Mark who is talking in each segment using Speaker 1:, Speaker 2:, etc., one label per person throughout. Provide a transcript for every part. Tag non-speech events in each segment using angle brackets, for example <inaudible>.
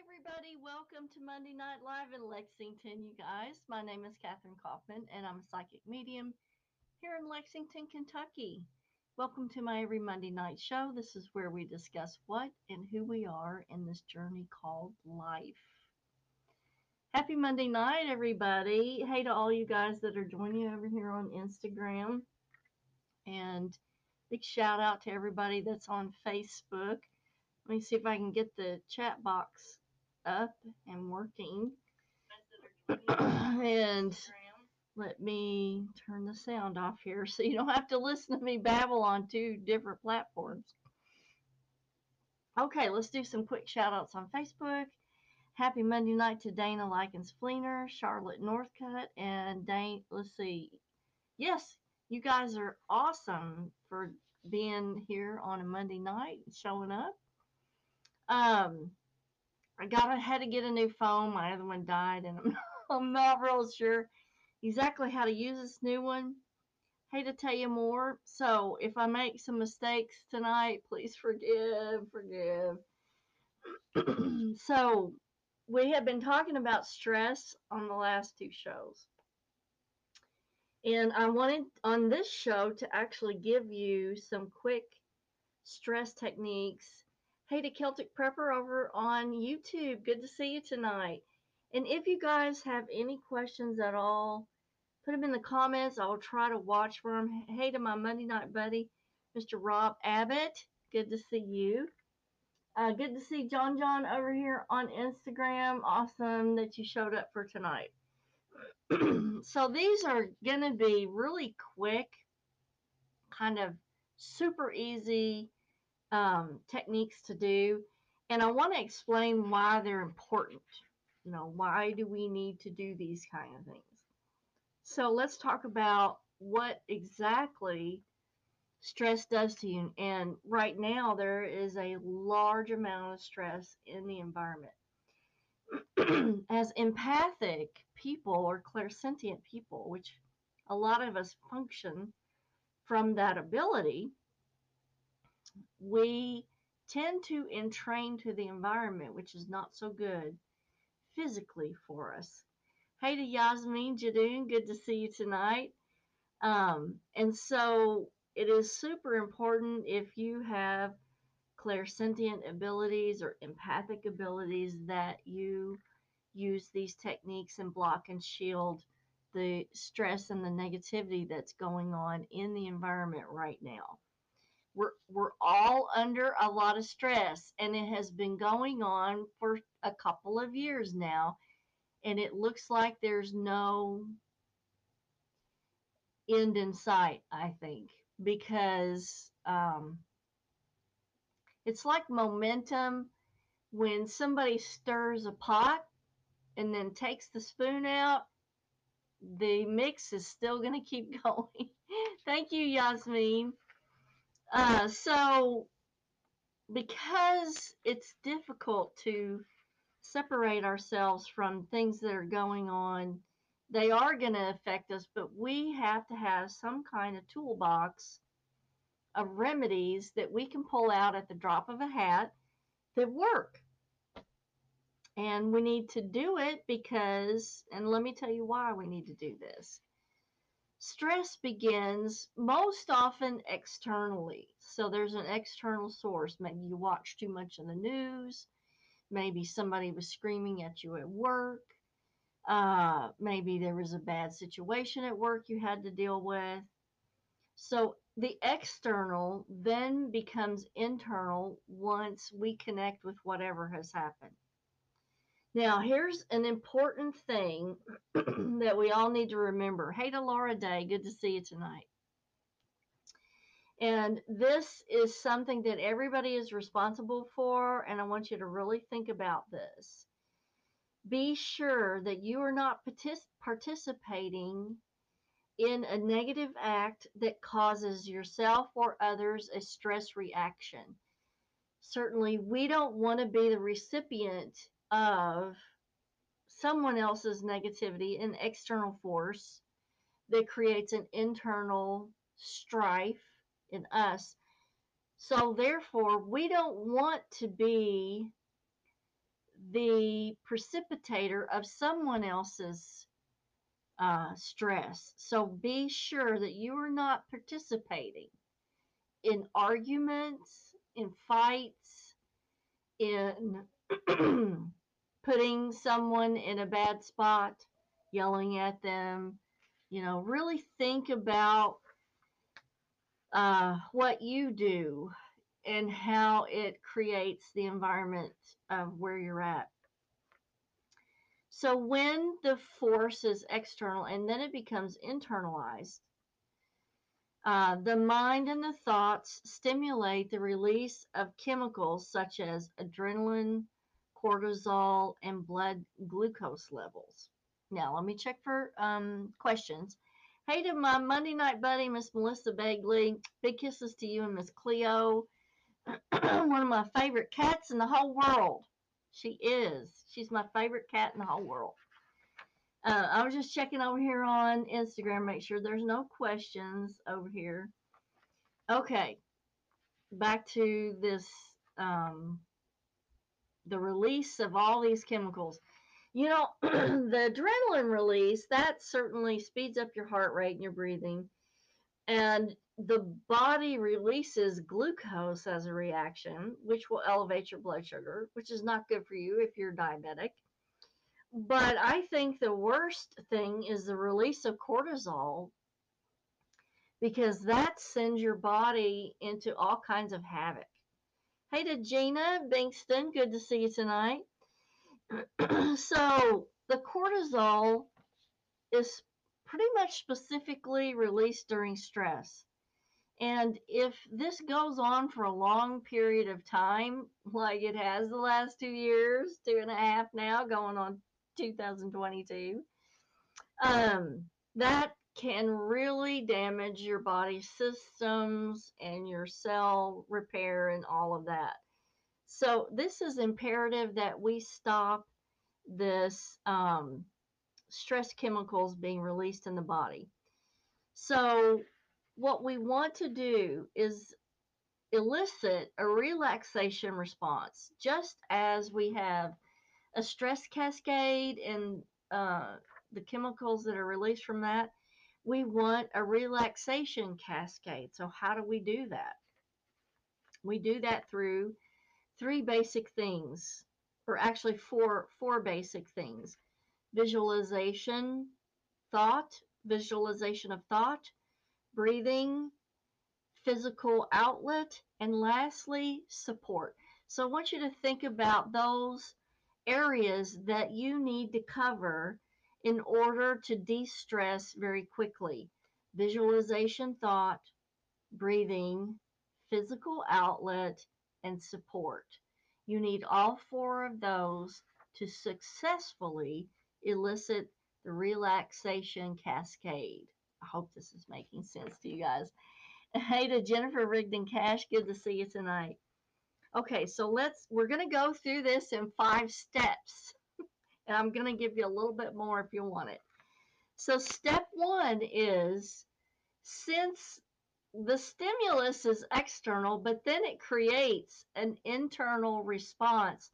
Speaker 1: everybody. Welcome to Monday Night Live in Lexington, you guys. My name is Katherine Kaufman, and I'm a psychic medium here in Lexington, Kentucky. Welcome to my every Monday night show. This is where we discuss what and who we are in this journey called life. Happy Monday night, everybody. Hey to all you guys that are joining over here on Instagram. And big shout out to everybody that's on Facebook. Let me see if I can get the chat box up and working. <clears throat> and let me turn the sound off here <laughs> so you don't have to listen to me babble on two different platforms. Okay, let's do some quick shout outs on Facebook. Happy Monday night to Dana Likens Fleener, Charlotte Northcutt, and Dane. Let's see. Yes, you guys are awesome for being here on a Monday night and showing up. Um, I got I had to get a new phone. My other one died, and I'm, <laughs> I'm not real sure exactly how to use this new one. Hate to tell you more. So if I make some mistakes tonight, please forgive, forgive. <clears throat> so we have been talking about stress on the last two shows. And I wanted on this show to actually give you some quick stress techniques Hey to Celtic Prepper over on YouTube. Good to see you tonight. And if you guys have any questions at all, put them in the comments. I will try to watch for them. Hey to my Monday night buddy, Mr. Rob Abbott. Good to see you. Uh, good to see John John over here on Instagram. Awesome that you showed up for tonight. <clears throat> so these are going to be really quick, kind of super easy um, techniques to do. And I want to explain why they're important. You know, why do we need to do these kind of things? So let's talk about what exactly stress does to you. And right now, there is a large amount of stress in the environment. <clears throat> As empathic people or clairsentient people, which a lot of us function from that ability, we tend to entrain to the environment, which is not so good physically for us. Hey to Yasmin Jadoon, good to see you tonight. Um, and so it is super important if you have clairsentient abilities or empathic abilities that you use these techniques and block and shield the stress and the negativity that's going on in the environment right now we're we're all under a lot of stress and it has been going on for a couple of years now and it looks like there's no end in sight i think because um, it's like momentum. When somebody stirs a pot and then takes the spoon out the mix is still going to keep <laughs> going. Thank you yasmin uh, so because it's difficult to separate ourselves from things that are going on, they are going to affect us, but we have to have some kind of toolbox of remedies that we can pull out at the drop of a hat that work. And we need to do it because, and let me tell you why we need to do this. Stress begins most often externally. So there's an external source. Maybe you watch too much of the news. Maybe somebody was screaming at you at work. Uh, maybe there was a bad situation at work you had to deal with. So the external then becomes internal once we connect with whatever has happened. Now, here's an important thing <clears throat> that we all need to remember. Hey to Laura Day, good to see you tonight. And this is something that everybody is responsible for, and I want you to really think about this. Be sure that you are not partic- participating in a negative act that causes yourself or others a stress reaction. Certainly, we don't want to be the recipient of someone else's negativity, an external force that creates an internal strife in us. So, therefore, we don't want to be the precipitator of someone else's uh, stress. So be sure that you are not participating in arguments, in fights, in <clears throat> putting someone in a bad spot, yelling at them. You know, really think about uh, what you do and how it creates the environment of where you're at. So when the force is external and then it becomes internalized, uh, the mind and the thoughts stimulate the release of chemicals such as adrenaline, cortisol, and blood glucose levels. Now, let me check for um, questions. Hey to my Monday night buddy, Miss Melissa Begley. Big kisses to you and Miss Cleo. <clears throat> One of my favorite cats in the whole world. She is. She's my favorite cat in the whole world. Uh, I was just checking over here on Instagram, make sure there's no questions over here. Okay, back to this um, the release of all these chemicals. You know, <clears throat> the adrenaline release that certainly speeds up your heart rate and your breathing, and the body releases glucose as a reaction, which will elevate your blood sugar, which is not good for you if you're diabetic. But I think the worst thing is the release of cortisol because that sends your body into all kinds of havoc. Hey to Gina Bankston, good to see you tonight. <clears throat> so the cortisol is pretty much specifically released during stress. And if this goes on for a long period of time, <laughs> like it has the last two years, two and a half now, going on 2022, um, that can really damage your body systems and your cell repair and all of that. So, this is imperative that we stop this um, stress chemicals being released in the body. So, what we want to do is elicit a relaxation response, just as we have a stress cascade and uh, the chemicals that are released from that. We want a relaxation cascade. So, how do we do that? We do that through three basic things, or actually four four basic things: visualization, thought, visualization of thought, breathing, physical outlet, and lastly, support. So I want you to think about those areas that you need to cover in order to de stress very quickly visualization, thought, breathing, physical outlet, and support. You need all four of those to successfully elicit the relaxation cascade. I hope this is making sense to you guys. <laughs> Hey to Jennifer Rigdon Cash, good to see you tonight. Okay, so let's we're gonna go through this in five steps. And I'm gonna give you a little bit more if you want it. So step one is since the stimulus is external, but then it creates an internal response.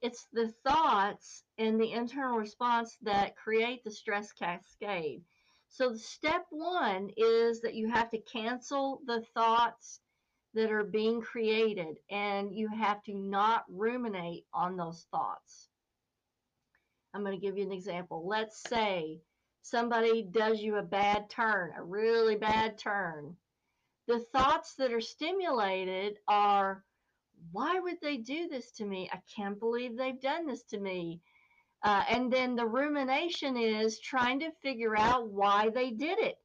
Speaker 1: It's the thoughts and the internal response that create the stress cascade. So, step one is that you have to cancel the thoughts that are being created and you have to not ruminate on those thoughts. I'm going to give you an example. Let's say somebody does you a bad turn, a really bad turn the thoughts that are stimulated are why would they do this to me? I can't believe they've done this to me. Uh, and then the rumination is trying to figure out why they did it.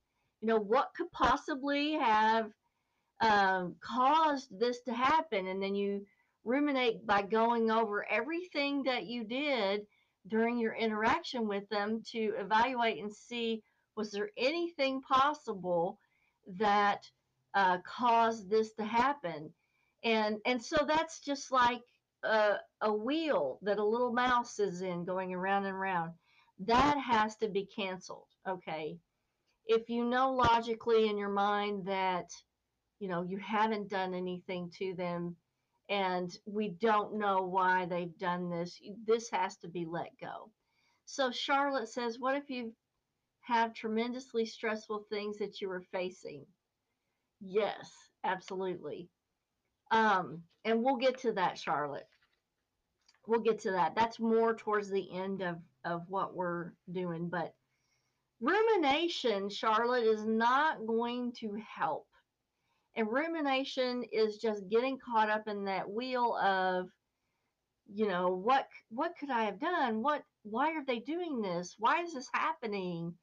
Speaker 1: You know, what could possibly have um, caused this to happen? And then you ruminate by going over everything that you did during your interaction with them to evaluate and see was there anything possible that uh, caused this to happen? And and so that's just like a, a wheel that a little mouse is in going around and around. That has to be canceled okay? If you know logically in your mind that you know you haven't done anything to them and we don't know why they've done this. This has to be let go. So Charlotte says, What if you have tremendously stressful things that you are facing? Yes, absolutely. Um, and we'll get to that, Charlotte. We'll get to that. That's more towards the end of, of what we're doing. But rumination, Charlotte, is not going to help. And rumination is just getting caught up in that wheel of, you know, what what could I have done? What why are they doing this? Why is this happening?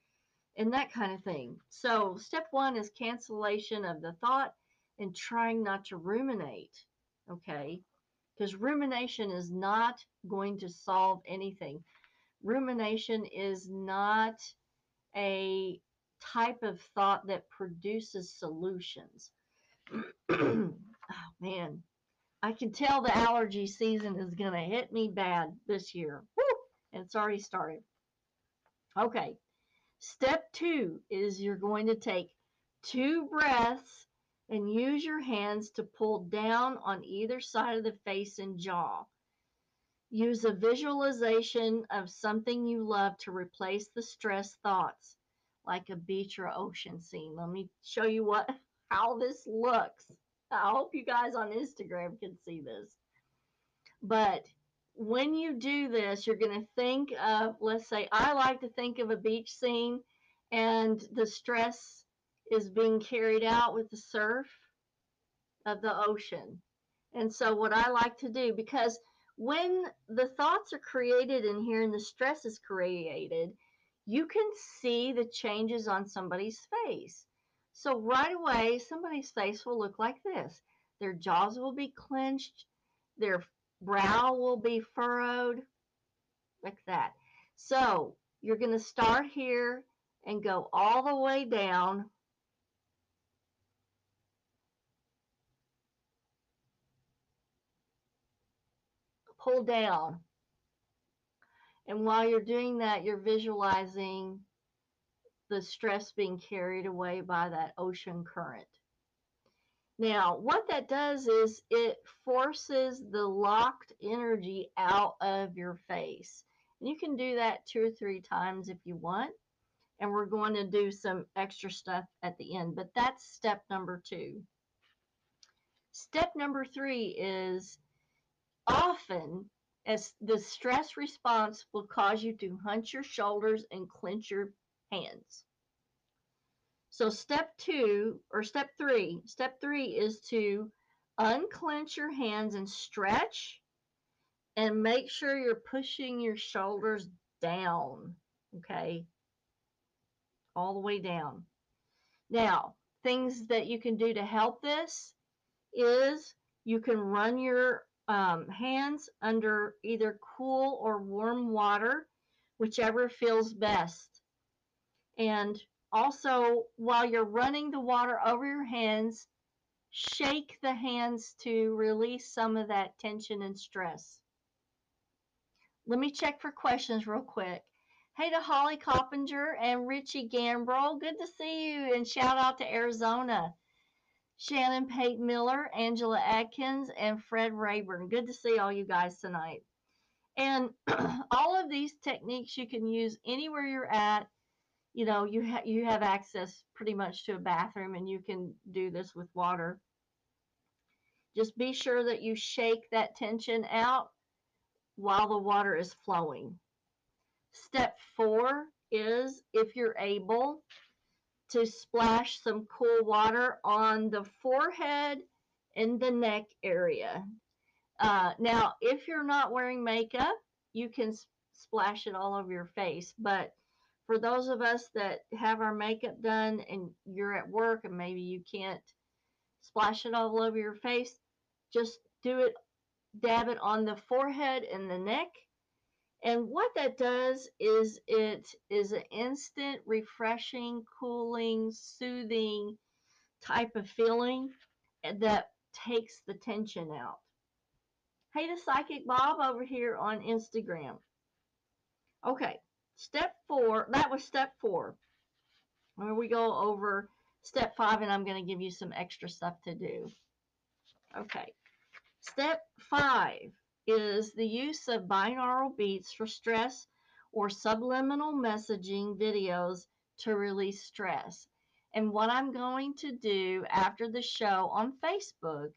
Speaker 1: And that kind of thing. So step one is cancellation of the thought and trying not to ruminate. Okay. Because rumination is not going to solve anything. Rumination is not a type of thought that produces solutions. <clears throat> oh man, I can tell the allergy season is going to hit me bad this year. Woo! And it's already started. Okay, step two is you're going to take two breaths and use your hands to pull down on either side of the face and jaw. Use a visualization of something you love to replace the stress thoughts, like a beach or ocean scene. Let me show you what how this looks. I hope you guys on Instagram can see this. But when you do this, you're going to think of, let's say, I like to think of a beach scene and the stress is being carried out with the surf of the ocean. And so, what I like to do, because when the thoughts are created in here and the stress is created, you can see the changes on somebody's face. So right away, somebody's face will look like this. Their jaws will be clenched, their brow will be furrowed, like that. So you're going to start here and go all the way down. Pull down. And while you're doing that, you're visualizing the stress being carried away by that ocean current. Now, what that does is it forces the locked energy out of your face. And you can do that two or three times if you want. And we're going to do some extra stuff at the end, but that's step number two. Step number three is often as the stress response will cause you to hunch your shoulders and clench your hands. So step two or step three, step three is to unclench your hands and stretch and make sure you're pushing your shoulders down. Okay. All the way down. Now, things that you can do to help this is you can run your um, hands under either cool or warm water, whichever feels best. And also, while you're running the water over your hands, shake the hands to release some of that tension and stress. Let me check for questions real quick. Hey to Holly Coppinger and Richie Gambrel. Good to see you and shout out to Arizona. Shannon Pate Miller, Angela Atkins, and Fred Rayburn. Good to see all you guys tonight. And <clears throat> all of these techniques you can use anywhere you're at. You know, you ha- you have access pretty much to a bathroom, and you can do this with water. Just be sure that you shake that tension out while the water is flowing. Step four is if you're able to splash some cool water on the forehead and the neck area. Uh, now, if you're not wearing makeup, you can splash it all over your face. But for those of us that have our makeup done and you're at work and maybe you can't splash it all over your face, just do it, dab it on the forehead and the neck and what that does is it is an instant, refreshing, cooling, soothing type of feeling that takes the tension out. Hey to Psychic Bob over here on Instagram. Okay, step four, that was step four. Where we go over step five, and I'm going to give you some extra stuff to do. Okay, Step five is the use of binaural beats for stress or subliminal messaging videos to release stress. And what I'm going to do after the show on Facebook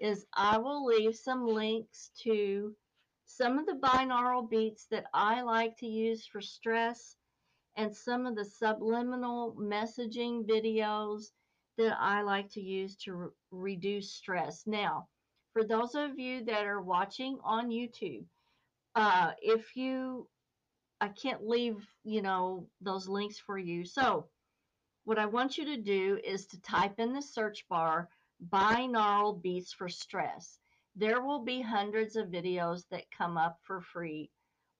Speaker 1: is I will leave some links to some of the binaural beats that I like to use for stress and some of the subliminal messaging videos that I like to use to re- reduce stress. Now, for those of you that are watching on YouTube, uh, if you, I can't leave, you know, those links for you. So, what I want you to do is to type in the search bar binaural beats for stress. There will be hundreds of videos that come up for free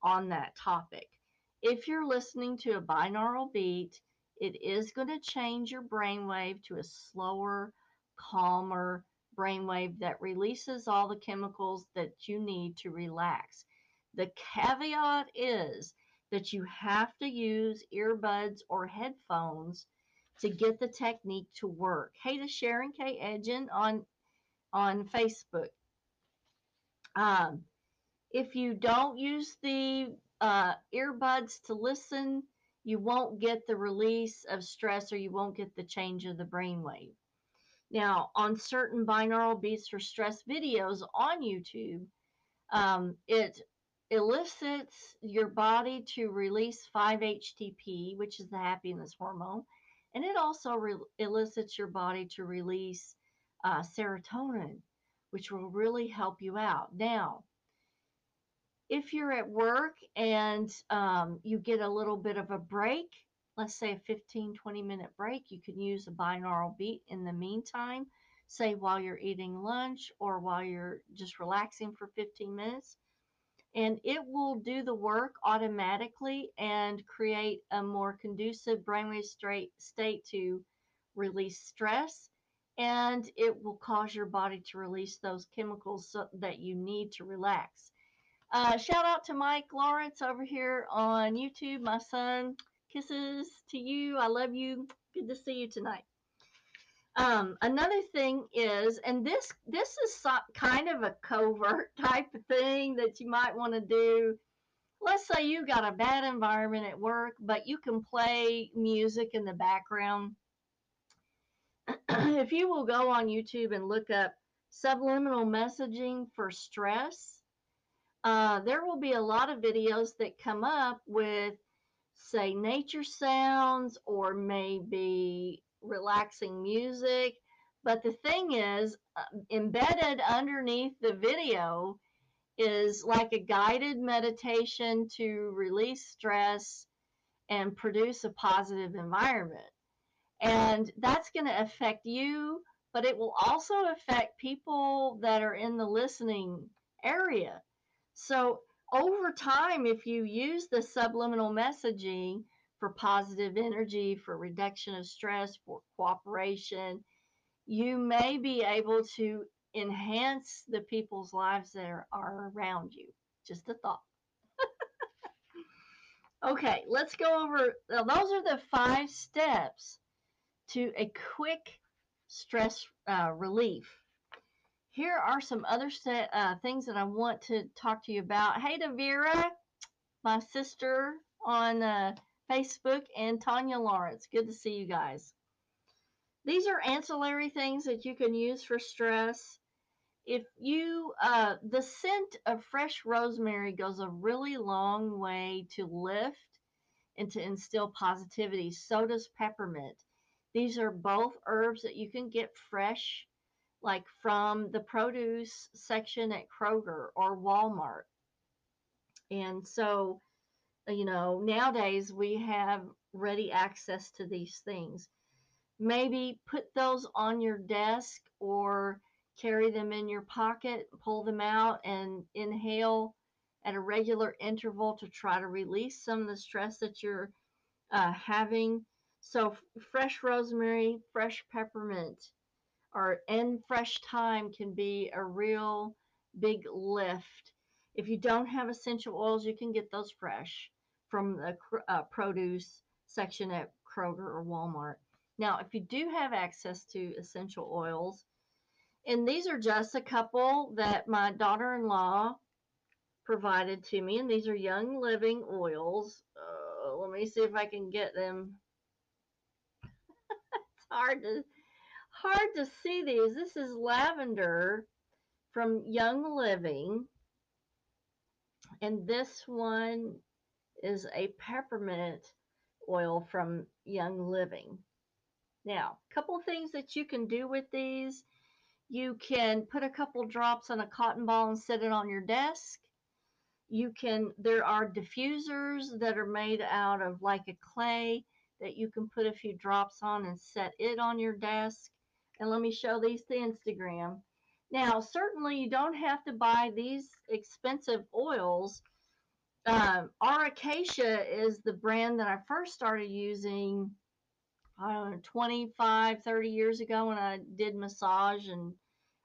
Speaker 1: on that topic. If you're listening to a binaural beat, it is going to change your brainwave to a slower, calmer brainwave that releases all the chemicals that you need to relax. The caveat is that you have to use earbuds or headphones to get the technique to work. Hey to Sharon K. Edgen on on Facebook. Um, if you don't use the uh, earbuds to listen, you won't get the release of stress or you won't get the change of the brainwave. Now, on certain binaural beats for stress videos on YouTube, um, it elicits your body to release 5-HTP, which is the happiness hormone, and it also elicits your body to release uh, serotonin, which will really help you out. Now, if you're at work and um, you get a little bit of a break, let's say a 15, 20 minute break, you can use a binaural beat in the meantime, say while you're eating lunch or while you're just relaxing for 15 minutes. And it will do the work automatically and create a more conducive brainwave state to release stress. And it will cause your body to release those chemicals so that you need to relax. Uh, shout out to Mike Lawrence over here on YouTube, my son. Kisses to you. I love you. Good to see you tonight. Um, another thing is, and this this is so, kind of a covert <laughs> type of thing that you might want to do. Let's say you got a bad environment at work, but you can play music in the background. <clears throat> if you will go on YouTube and look up subliminal messaging for stress, uh, there will be a lot of videos that come up with, say, nature sounds or maybe relaxing music. But the thing is, uh, embedded underneath the video is like a guided meditation to release stress and produce a positive environment. And that's going to affect you, but it will also affect people that are in the listening area. So over time, if you use the subliminal messaging for positive energy, for reduction of stress, for cooperation, you may be able to enhance the people's lives that are, are around you. Just a thought. <laughs> okay, let's go over. Now, those are the five steps to a quick stress uh, relief here are some other uh, things that I want to talk to you about. Hey to Vera, my sister on uh, Facebook, and Tanya Lawrence. Good to see you guys. These are ancillary things that you can use for stress. If you, uh, the scent of fresh rosemary goes a really long way to lift and to instill positivity. So does peppermint. These are both herbs that you can get fresh like from the produce section at Kroger or Walmart. And so, you know, nowadays we have ready access to these things. Maybe put those on your desk or carry them in your pocket, pull them out and inhale at a regular interval to try to release some of the stress that you're uh, having. So, fresh rosemary, fresh peppermint, or and fresh thyme can be a real big lift. If you don't have essential oils, you can get those fresh from the uh, produce section at Kroger or Walmart. Now, if you do have access to essential oils, And these are just a couple that my daughter in law provided to me. And these are Young Living oils. Uh, let me see if I can get them. Hard to hard to see these. This is lavender from Young Living. And this one is a peppermint oil from Young Living. Now, a couple things that you can do with these. You can put a couple drops on a cotton ball and set it on your desk. You can, there are diffusers that are made out of like a clay that you can put a few drops on and set it on your desk. And let me show these to Instagram. Now, certainly you don't have to buy these expensive oils. Um, Aura Cacia is the brand that I first started using, I don't know, 25, 30 years ago when I did massage and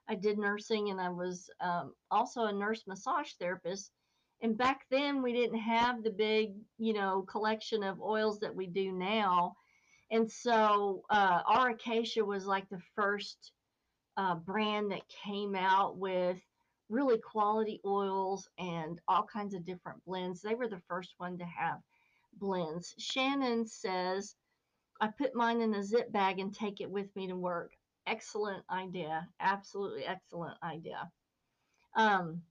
Speaker 1: I did nursing and I was um, also a nurse massage therapist. And back then we didn't have the big, you know, collection of oils that we do now. And so uh, Aura Cacia was like the first uh, brand that came out with really quality oils and all kinds of different blends. They were the first one to have blends. Shannon says, I put mine in a zip bag and take it with me to work. Excellent idea. Absolutely excellent idea. Um,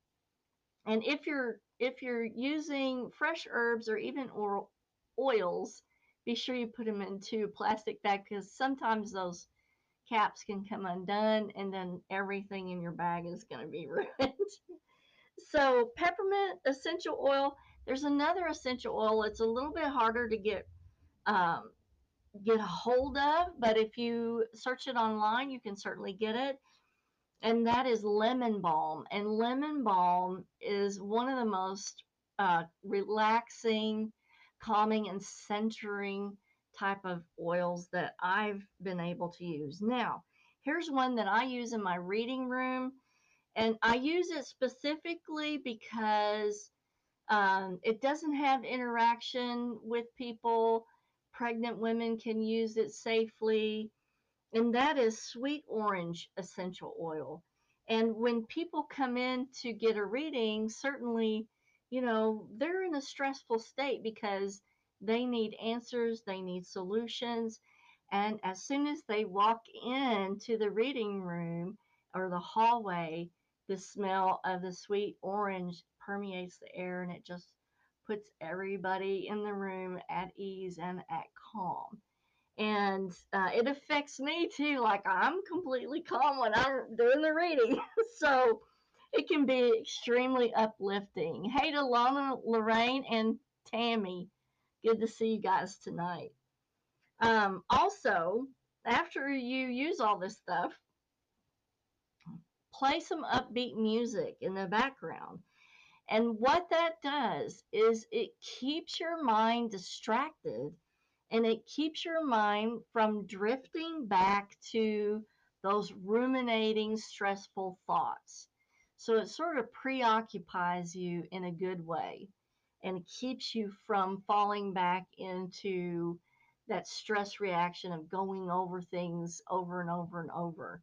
Speaker 1: and if you're if you're using fresh herbs or even oil, oils, be sure you put them into a plastic bag because sometimes those caps can come undone and then everything in your bag is going to be <laughs> ruined. so peppermint essential oil, there's another essential oil. It's a little bit harder to get um, get a hold of, but if you search it online, you can certainly get it. And that is lemon balm. And lemon balm is one of the most uh, relaxing, calming, and centering type of oils that I've been able to use. Now, here's one that I use in my reading room, and I use it specifically because um, it doesn't have interaction with people. Pregnant women can use it safely, and that is sweet orange essential oil. And when people come in to get a reading, certainly, you know, they're in a stressful state because they need answers, they need solutions. And as soon as they walk into the reading room or the hallway, the smell of the sweet orange permeates the air and it just puts everybody in the room at ease and at calm. And uh, it affects me too. Like I'm completely calm when I'm doing the reading. <laughs> so it can be extremely uplifting. Hey to Lana, Lorraine, and Tammy. Good to see you guys tonight. Um, also, after you use all this stuff, play some upbeat music in the background. And what that does is it keeps your mind distracted and it keeps your mind from drifting back to those ruminating, stressful thoughts. So it sort of preoccupies you in a good way and keeps you from falling back into that stress reaction of going over things over and over and over.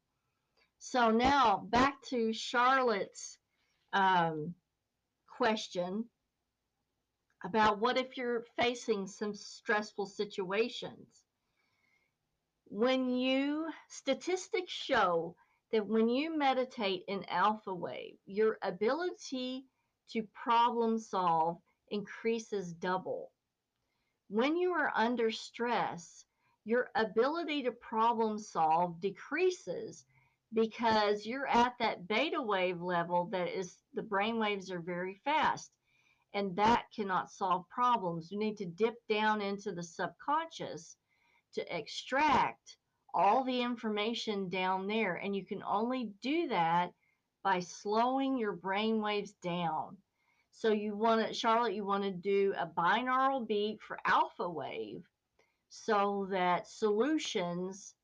Speaker 1: So now back to Charlotte's um, question about what if you're facing some stressful situations. When you statistics show that when you meditate in alpha wave, your ability to problem solve increases double. When you are under stress, your ability to problem solve decreases because you're at that beta wave level that is the brain waves are very fast and that cannot solve problems. You need to dip down into the subconscious to extract all the information down there and you can only do that by slowing your brain waves down. So you want to, Charlotte, you want to do a binaural beat for alpha wave so that solutions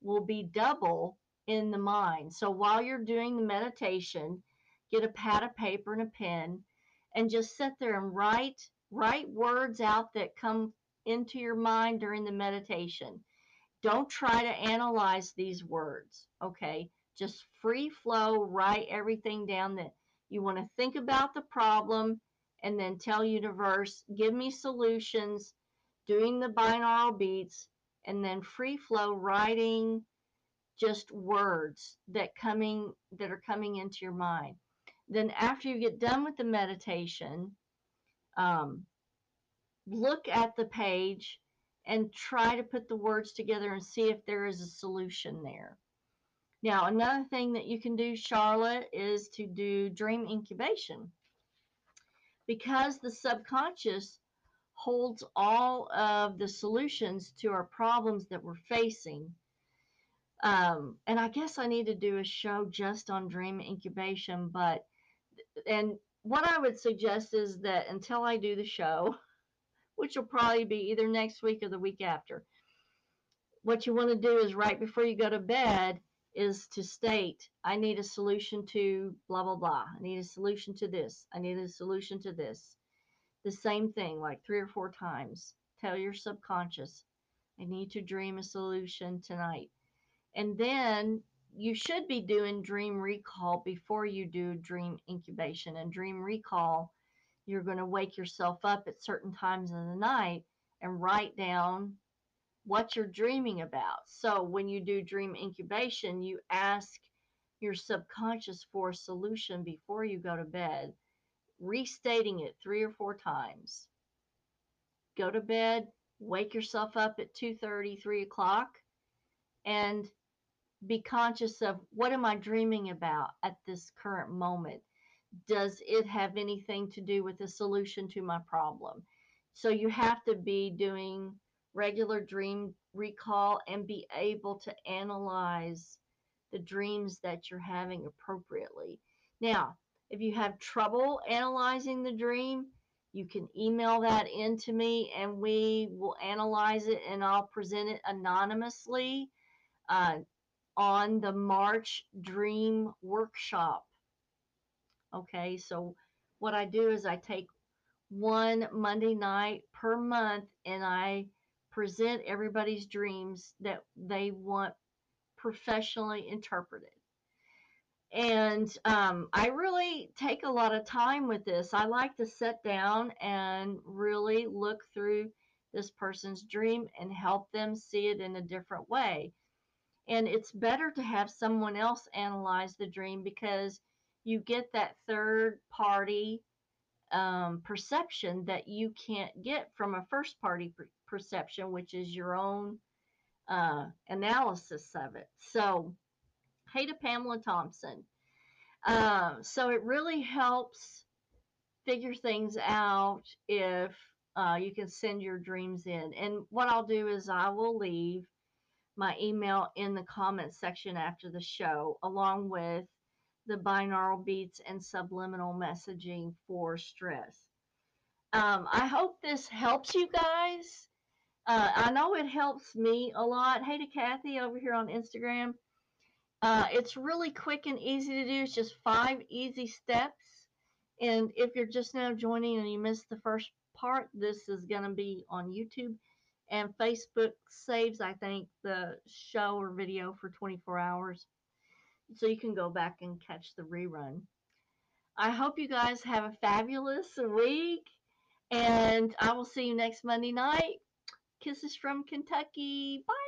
Speaker 1: will be double in the mind. So while you're doing the meditation, get a pad of paper and a pen and just sit there and write write words out that come into your mind during the meditation. Don't try to analyze these words, okay? Just free flow, write everything down that you want to think about the problem and then tell universe, give me solutions, doing the binaural beats, and then free flow writing just words that coming that are coming into your mind. Then after you get done with the meditation, um, look at the page and try to put the words together and see if there is a solution there. Now, another thing that you can do, Charlotte, is to do dream incubation. Because the subconscious holds all of the solutions to our problems that we're facing. Um, and I guess I need to do a show just on dream incubation, but and what I would suggest is that until I do the show, <laughs> which will probably be either next week or the week after, what you want to do is right before you go to bed is to state, I need a solution to blah, blah, blah. I need a solution to this. I need a solution to this. The same thing, like three or four times. Tell your subconscious, I need to dream a solution tonight. And then you should be doing dream recall before you do dream incubation. And dream recall, you're going to wake yourself up at certain times in the night and write down what you're dreaming about. So when you do dream incubation, you ask your subconscious for a solution before you go to bed, restating it three or four times. Go to bed, wake yourself up at 2.30, 3 o'clock, and be conscious of what am I dreaming about at this current moment? Does it have anything to do with the solution to my problem? So you have to be doing regular dream recall and be able to analyze the dreams that you're having appropriately. Now, if you have trouble analyzing the dream, you can email that in to me and we will analyze it and I'll present it anonymously uh, on the March Dream Workshop. Okay, so what I do is I take one Monday night per month and I present everybody's dreams that they want professionally interpreted. And um, I really take a lot of time with this. I like to sit down and really look through this person's dream and help them see it in a different way. And it's better to have someone else analyze the dream because you get that third party um, perception that you can't get from a first party per- perception, which is your own uh, analysis of it. So, hey to Pamela Thompson. Uh, so, it really helps figure things out if uh, you can send your dreams in. And what I'll do is I will leave my email in the comment section after the show, along with the binaural beats and subliminal messaging for stress. Um, I hope this helps you guys. Uh, I know it helps me a lot. Hey to Kathy over here on Instagram. Uh, it's really quick and easy to do. It's just five easy steps. And if you're just now joining and you missed the first part, this is going to be on YouTube. And Facebook saves, I think, the show or video for 24 hours. So you can go back and catch the rerun. I hope you guys have a fabulous week. And I will see you next Monday night. Kisses from Kentucky. Bye.